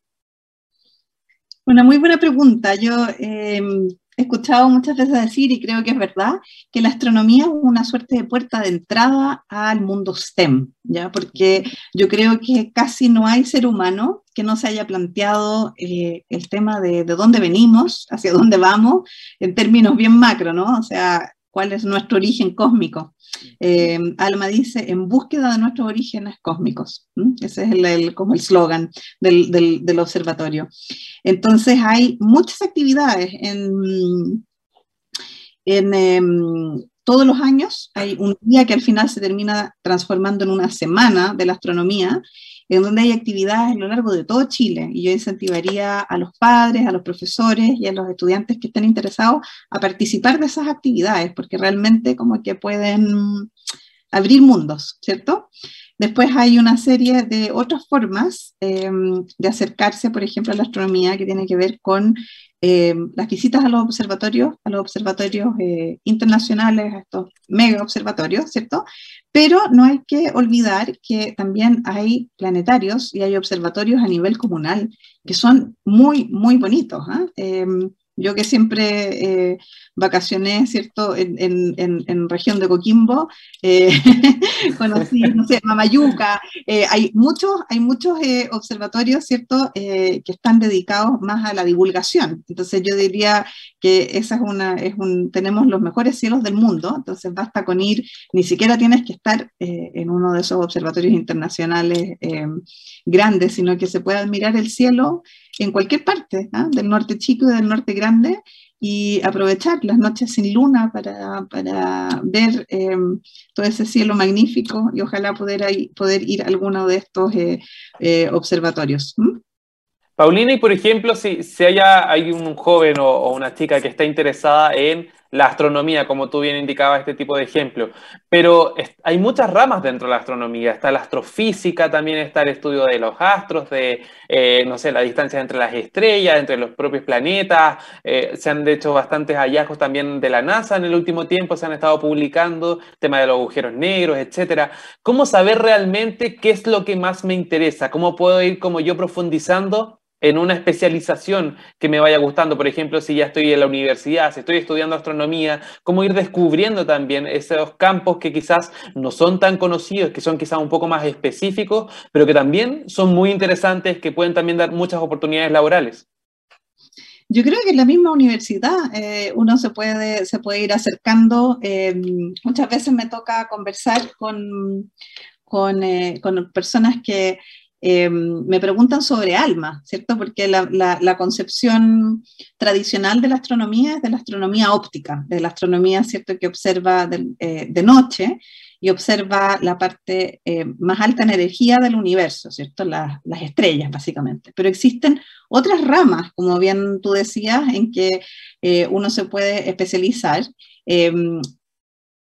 Speaker 5: Una muy buena pregunta. Yo he escuchado muchas veces decir, y creo que es verdad, que la astronomía es una suerte de puerta de entrada al mundo STEM, ¿ya? Porque yo creo que casi no hay ser humano que no se haya planteado eh, el tema de, de dónde venimos, hacia dónde vamos, en términos bien macro, ¿no? O sea, cuál es nuestro origen cósmico. Eh, Alma dice, en búsqueda de nuestros orígenes cósmicos. Ese es el, como el slogan del, del, observatorio. Entonces hay muchas actividades en, en em, todos los años. Hay un día que al final se termina transformando en una semana de la astronomía en donde hay actividades a lo largo de todo Chile. Y yo incentivaría a los padres, a los profesores y a los estudiantes que estén interesados a participar de esas actividades, porque realmente como que pueden abrir mundos, ¿cierto? Después hay una serie de otras formas em, de acercarse, por ejemplo, a la astronomía que tiene que ver con em, las visitas a los observatorios, a los observatorios eh, internacionales, a estos mega observatorios, ¿cierto? Pero no hay que olvidar que también hay planetarios y hay observatorios a nivel comunal que son muy, muy bonitos. ¿ah? Yo que siempre eh, vacacioné, ¿cierto?, en, en, en, región de Coquimbo, eh, conocí, no sé, Mamayuca, eh, hay muchos, hay muchos observatorios, ¿cierto?, que están dedicados más a la divulgación. Entonces yo diría que esa es una, es un, tenemos los mejores cielos del mundo, entonces basta con ir, ni siquiera tienes que estar en uno de esos observatorios internacionales grandes, sino que se puede admirar el cielo en cualquier parte, ¿ah? del norte chico y del norte grande, y aprovechar las noches sin luna para, para ver eh, todo ese cielo magnífico y ojalá poder, poder ir a alguno de estos eh, eh, observatorios.
Speaker 1: Paulina, y por ejemplo, si, si haya, hay un joven o, o, una chica que está interesada en la astronomía, como tú bien indicabas este tipo de ejemplo. Pero hay muchas ramas dentro de la astronomía. Está la astrofísica, también está el estudio de los astros, de, eh, no sé, la distancia entre las estrellas, entre los propios planetas. Eh, se han hecho bastantes hallazgos también de la NASA en el último tiempo, se han estado publicando, tema de los agujeros negros, etcétera. ¿Cómo saber realmente qué es lo que más me interesa? ¿Cómo puedo ir como yo profundizando en una especialización que me vaya gustando, por ejemplo, si ya estoy en la universidad, si estoy estudiando astronomía, cómo ir descubriendo también esos campos que quizás no son tan conocidos, que son quizás un poco más específicos, pero que también son muy interesantes, que pueden también dar muchas oportunidades laborales.
Speaker 5: Yo creo que en la misma universidad eh, uno se puede, se puede ir acercando. Eh, muchas veces me toca conversar con, con, eh, con personas que eh, me preguntan sobre alma, ¿cierto? Porque la, concepción tradicional de la astronomía es de la astronomía óptica, de la astronomía, ¿cierto?, que observa de, eh, de noche y observa la parte eh, más alta en energía del universo, ¿cierto? las estrellas, básicamente. Pero existen otras ramas, como bien tú decías, en que uno se puede especializar.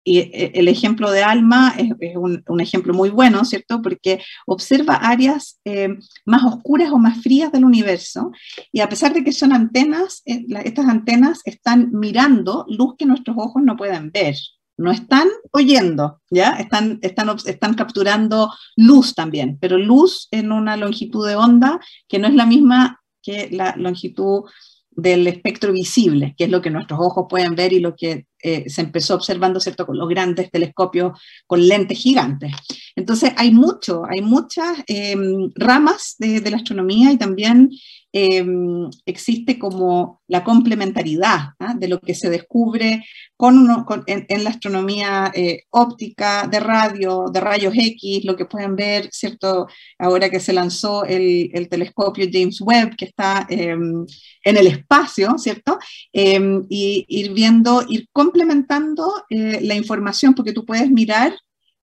Speaker 5: Y eh, el ejemplo de Alma es, un, ejemplo muy bueno, ¿cierto? Porque observa áreas eh, más oscuras o más frías del universo y a pesar de que son antenas, eh, estas antenas están mirando luz que nuestros ojos no pueden ver. No están oyendo, ¿ya? Están, están, están capturando luz también, pero luz en una longitud de onda que no es la misma que la longitud del espectro visible, que es lo que nuestros ojos pueden ver y lo que eh, se empezó observando, ¿cierto?, con los grandes telescopios con lentes gigantes. Entonces, hay mucho, hay muchas em, ramas de, la astronomía y también em, existe como la complementariedad ¿ah? de lo que se descubre con en, la astronomía eh, óptica, de radio, de rayos X, lo que pueden ver, ¿cierto? Ahora que se lanzó el, el telescopio James Webb, que está em, en el espacio, ¿cierto? y ir viendo, ir complementando eh, la información, porque tú puedes mirar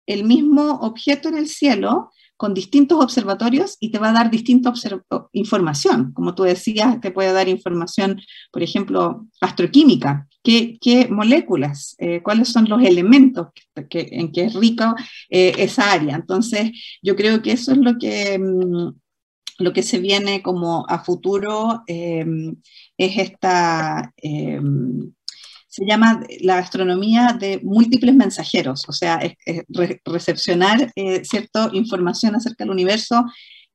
Speaker 5: el mismo objeto en el cielo con distintos observatorios y te va a dar distinta información. Como tú decías, te puede dar información, por ejemplo, astroquímica, qué, moléculas, eh, cuáles son los elementos que, en que es rica eh, esa área. Entonces, yo creo que eso es lo que, mm, lo que se viene como a futuro, es esta se llama la astronomía de múltiples mensajeros, o sea, recepcionar eh, cierta información acerca del universo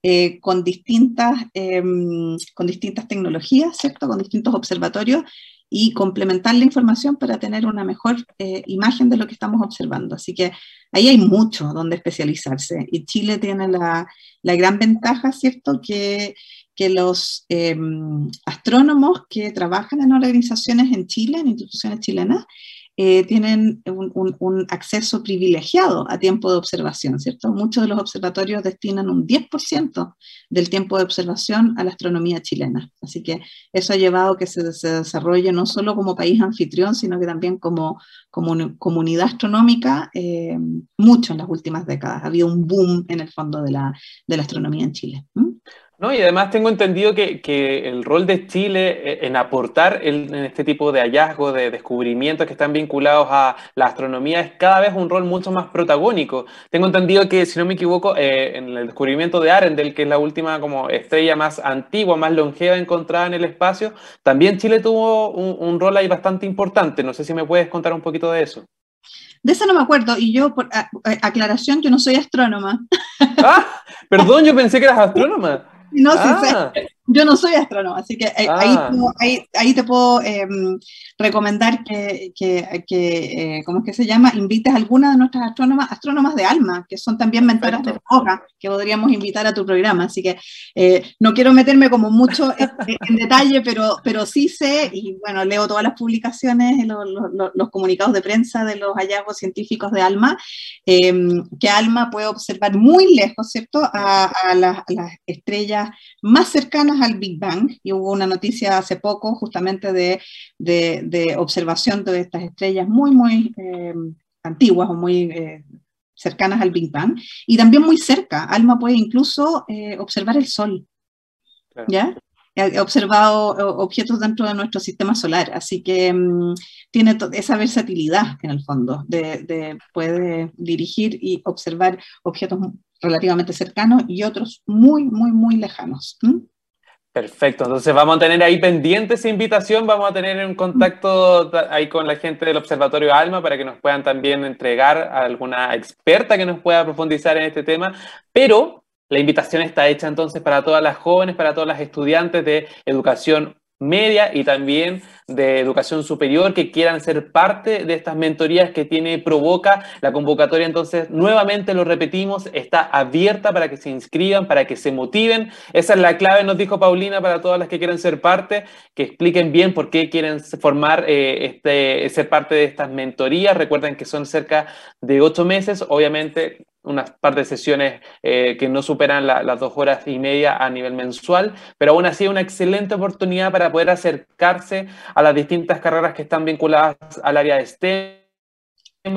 Speaker 5: eh, con, distintas, em, con distintas tecnologías, ¿cierto? Con distintos observatorios y complementar la información para tener una mejor eh, imagen de lo que estamos observando. Así que ahí hay mucho donde especializarse y Chile tiene la, la gran ventaja, ¿cierto? Que que los em, astrónomos que trabajan en organizaciones en Chile, en instituciones chilenas, eh, tienen un, acceso privilegiado a tiempo de observación, ¿cierto? Muchos de los observatorios destinan un 10% del tiempo de observación a la astronomía chilena. Así que eso ha llevado a que se, desarrolle no solo como país anfitrión, sino que también como, comunidad astronómica eh, mucho en las últimas décadas. Ha habido un boom en el fondo de la astronomía en Chile.
Speaker 1: No, y además tengo entendido que, que, el rol de Chile eh, en aportar en este tipo de hallazgos, de descubrimientos que están vinculados a la astronomía es cada vez un rol mucho más protagónico. Tengo entendido que, si no me equivoco, eh, en el descubrimiento de Arendel, que es la última como estrella más antigua, más longeva encontrada en el espacio, también Chile tuvo un, un rol ahí bastante importante. No sé si me puedes contar un poquito de eso.
Speaker 5: De eso no me acuerdo. Y yo, por aclaración, yo no soy astrónoma.
Speaker 1: Ah, perdón, yo pensé que eras astrónoma.
Speaker 5: No, ah. sí, yo no soy astrónomo, así que ahí, ah. ahí, ahí, te puedo em, recomendar que, que, que eh, ¿cómo es que se llama? Invites a alguna de nuestras astrónomas, astrónomas de alma, que son también mentoras de hoja, que podríamos invitar a tu programa. Así que eh, no quiero meterme como mucho en, detalle, pero, pero sí sé, y bueno, leo todas las publicaciones, los, los, los comunicados de prensa de los hallazgos científicos de alma, em, que alma puede observar muy lejos, ¿cierto?, a, a, las, a las estrellas más cercanas al Big Bang y hubo una noticia hace poco justamente de, de, observación de estas estrellas muy, muy eh, antiguas o muy eh, cercanas al Big Bang y también muy cerca. ALMA puede incluso eh, observar el Sol. ¿Ya? He observado objetos dentro de nuestro sistema solar, así que mm, tiene esa versatilidad en el fondo, de, de, puede dirigir y observar objetos relativamente cercanos y otros muy, muy, muy lejanos.
Speaker 1: Perfecto, entonces vamos a tener ahí pendiente esa invitación, vamos a tener un contacto ahí con la gente del Observatorio Alma para que nos puedan también entregar alguna experta que nos pueda profundizar en este tema, pero la invitación está hecha entonces para todas las jóvenes, para todas las estudiantes de educación media y también de educación superior que quieran ser parte de estas mentorías que tiene Provoca. La convocatoria entonces, nuevamente lo repetimos, está abierta para que se inscriban, para que se motiven. Esa es la clave, nos dijo Paulina, para todas las que quieren ser parte, que expliquen bien por qué quieren formar, eh, este, ser parte de estas mentorías. Recuerden que son cerca de ocho meses, obviamente unas par de sesiones eh, que no superan las dos horas y media a nivel mensual, pero aún así es una excelente oportunidad para poder acercarse a las distintas carreras que están vinculadas al área de STEM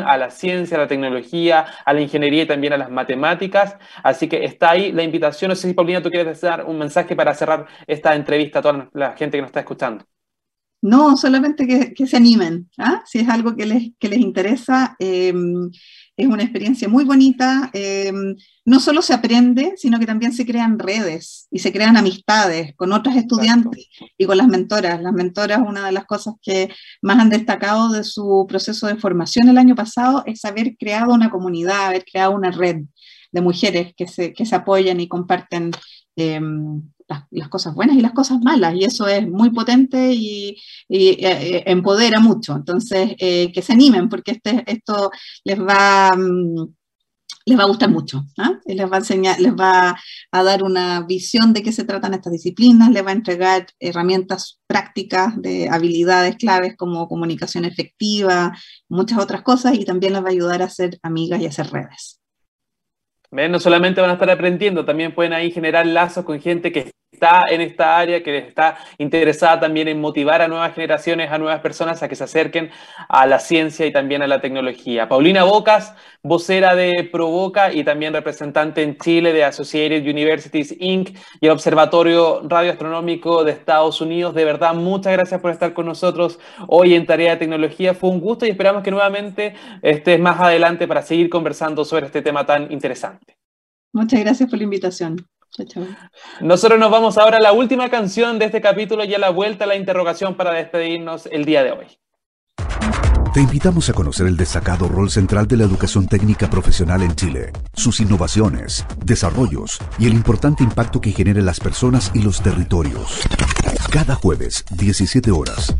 Speaker 1: a la ciencia, a la tecnología, a la ingeniería y también a las matemáticas. Así que está ahí la invitación. No sé si, Paulina, tú quieres dar un mensaje para cerrar esta entrevista a toda la gente que nos está escuchando.
Speaker 5: No, solamente que, se animen. ¿ah? Si es algo que les, que les interesa, em, es una experiencia muy bonita. Em, no solo se aprende, sino que también se crean redes y se crean amistades con otras estudiantes y con las mentoras. Las mentoras, una de las cosas que más han destacado de su proceso de formación el año pasado es haber creado una comunidad, haber creado una red de mujeres que se, que se apoyan y comparten em, las, cosas buenas y las cosas malas, y eso es muy potente y, eh, empodera mucho. Entonces, eh, que se animen, porque este, esto les va, mm, les va a gustar mucho, ¿ah? les va a enseñar, les va a dar una visión de qué se tratan estas disciplinas, les va a entregar herramientas prácticas de habilidades claves como comunicación efectiva, muchas otras cosas, y también les va a ayudar a ser amigas y hacer redes.
Speaker 1: No solamente van a estar aprendiendo, también pueden ahí generar lazos con gente que está en esta área, que está interesada también en motivar a nuevas generaciones, a nuevas personas a que se acerquen a la ciencia y también a la tecnología. Paulina Bocas, vocera de Provoca y también representante en Chile de Associated Universities Inc. y el Observatorio Radioastronómico de Estados Unidos. De verdad, muchas gracias por estar con nosotros hoy en Tarea de Tecnología. Fue un gusto y esperamos que nuevamente estés más adelante para seguir conversando sobre este tema tan interesante.
Speaker 5: Muchas gracias por la invitación.
Speaker 1: Nosotros nos vamos ahora a la última canción de este capítulo y a la vuelta a la interrogación para despedirnos el día de hoy.
Speaker 2: Te invitamos a conocer el destacado rol central de la educación técnica profesional en Chile, sus innovaciones, desarrollos y el importante impacto que genera en las personas y los territorios. Cada jueves, 17 horas,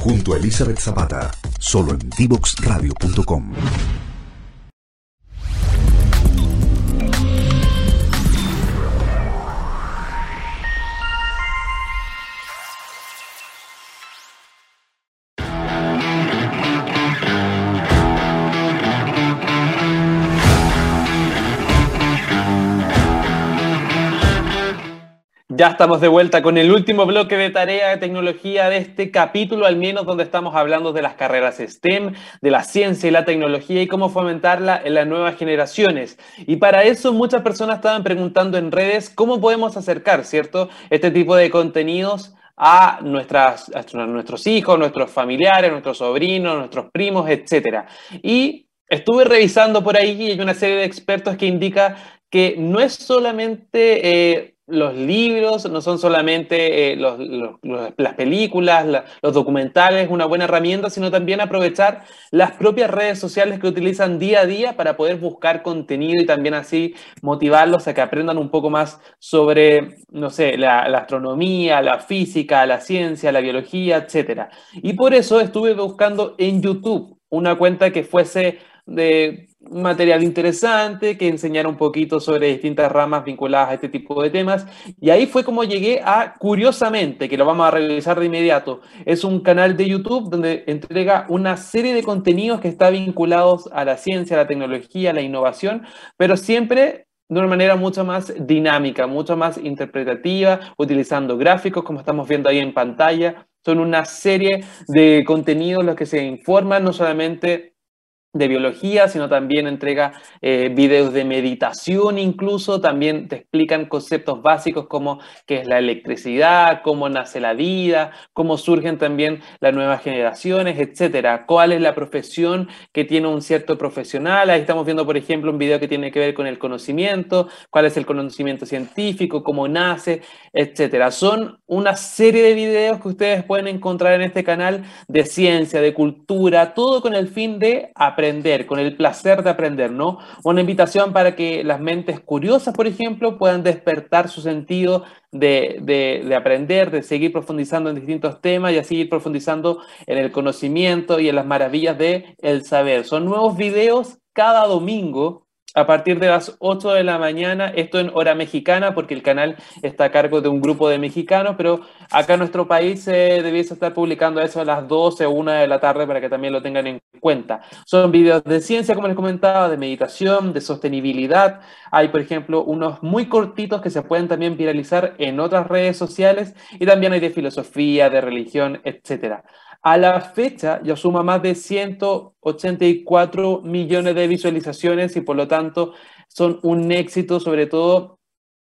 Speaker 2: junto a Elizabeth Zapata, solo en divoxradio.com.
Speaker 1: Ya estamos de vuelta con el último bloque de tarea de tecnología de este capítulo, al menos donde estamos hablando de las carreras STEM, de la ciencia y la tecnología y cómo fomentarla en las nuevas generaciones. Y para eso muchas personas estaban preguntando en redes cómo podemos acercar, ¿cierto?, este tipo de contenidos a, nuestras, nuestros hijos, nuestros familiares, nuestros sobrinos, nuestros primos, etc. Y estuve revisando por ahí y hay una serie de expertos que indica que no es solamente... Eh, los libros no son solamente eh, las películas, los documentales, una buena herramienta, sino también aprovechar las propias redes sociales que utilizan día a día para poder buscar contenido y también así motivarlos a que aprendan un poco más sobre, no sé, la, la astronomía, la física, la ciencia, la biología, etc. Y por eso estuve buscando en YouTube una cuenta que fuese de material interesante, que enseñara un poquito sobre distintas ramas vinculadas a este tipo de temas. Y ahí fue como llegué a Curiosamente, que lo vamos a revisar de inmediato. Es un canal de YouTube donde entrega una serie de contenidos que está vinculados a la ciencia, la tecnología, la innovación, pero siempre de una manera mucho más dinámica, mucho más interpretativa, utilizando gráficos como estamos viendo ahí en pantalla. Son una serie de contenidos los que se informan no solamente de biología, sino también entrega eh, videos de meditación incluso, también te explican conceptos básicos como qué es la electricidad, cómo nace la vida, cómo surgen también las nuevas generaciones, etcétera, cuál es la profesión que tiene un cierto profesional, ahí estamos viendo por ejemplo un video que tiene que ver con el conocimiento, cuál es el conocimiento científico, cómo nace, etcétera. Son una serie de videos que ustedes pueden encontrar en este canal de ciencia, de cultura, todo con el fin de aprender aprender, con el placer de aprender, ¿no? Una invitación para que las mentes curiosas, por ejemplo, puedan despertar su sentido de, de, aprender, de seguir profundizando en distintos temas y así profundizando en el conocimiento y en las maravillas del el saber. Son nuevos videos cada domingo a partir de las 8 de la mañana, esto en hora mexicana, porque el canal está a cargo de un grupo de mexicanos, pero acá en nuestro país se debiese estar publicando eso a las 12 o 1 de la tarde para que también lo tengan en cuenta. Son videos de ciencia, como les comentaba, de meditación, de sostenibilidad. Hay, por ejemplo, unos muy cortitos que se pueden también viralizar en otras redes sociales y también hay de filosofía, de religión, etcétera. A la fecha ya suma más de 184 millones de visualizaciones y por lo tanto son un éxito, sobre todo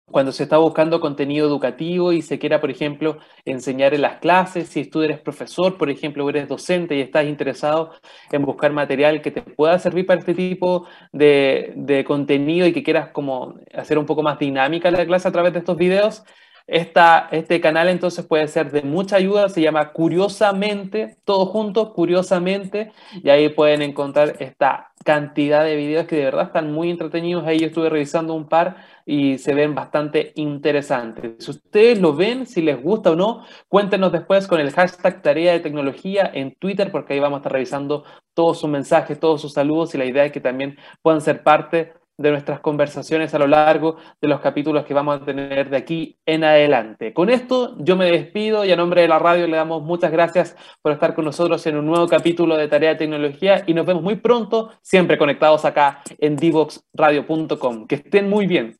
Speaker 1: cuando se está buscando contenido educativo y se quiera, por ejemplo, enseñar en las clases, si tú eres profesor, por ejemplo, eres docente y estás interesado en buscar material que te pueda servir para este tipo de, de contenido y que quieras como hacer un poco más dinámica la clase a través de estos videos, esta, este canal entonces puede ser de mucha ayuda, se llama Curiosamente, todo junto, Curiosamente, y ahí pueden encontrar esta cantidad de videos que de verdad están muy entretenidos. Ahí yo estuve revisando un par y se ven bastante interesantes. Si ustedes lo ven, si les gusta o no, cuéntenos después con el hashtag Tarea de Tecnología en Twitter, porque ahí vamos a estar revisando todos sus mensajes, todos sus saludos y la idea es que también puedan ser parte de nuestras conversaciones a lo largo de los capítulos que vamos a tener de aquí en adelante. Con esto yo me despido y a nombre de la radio le damos muchas gracias por estar con nosotros en un nuevo capítulo de Tarea de Tecnología y nos vemos muy pronto, siempre conectados acá en divoxradio.com. Que estén muy bien.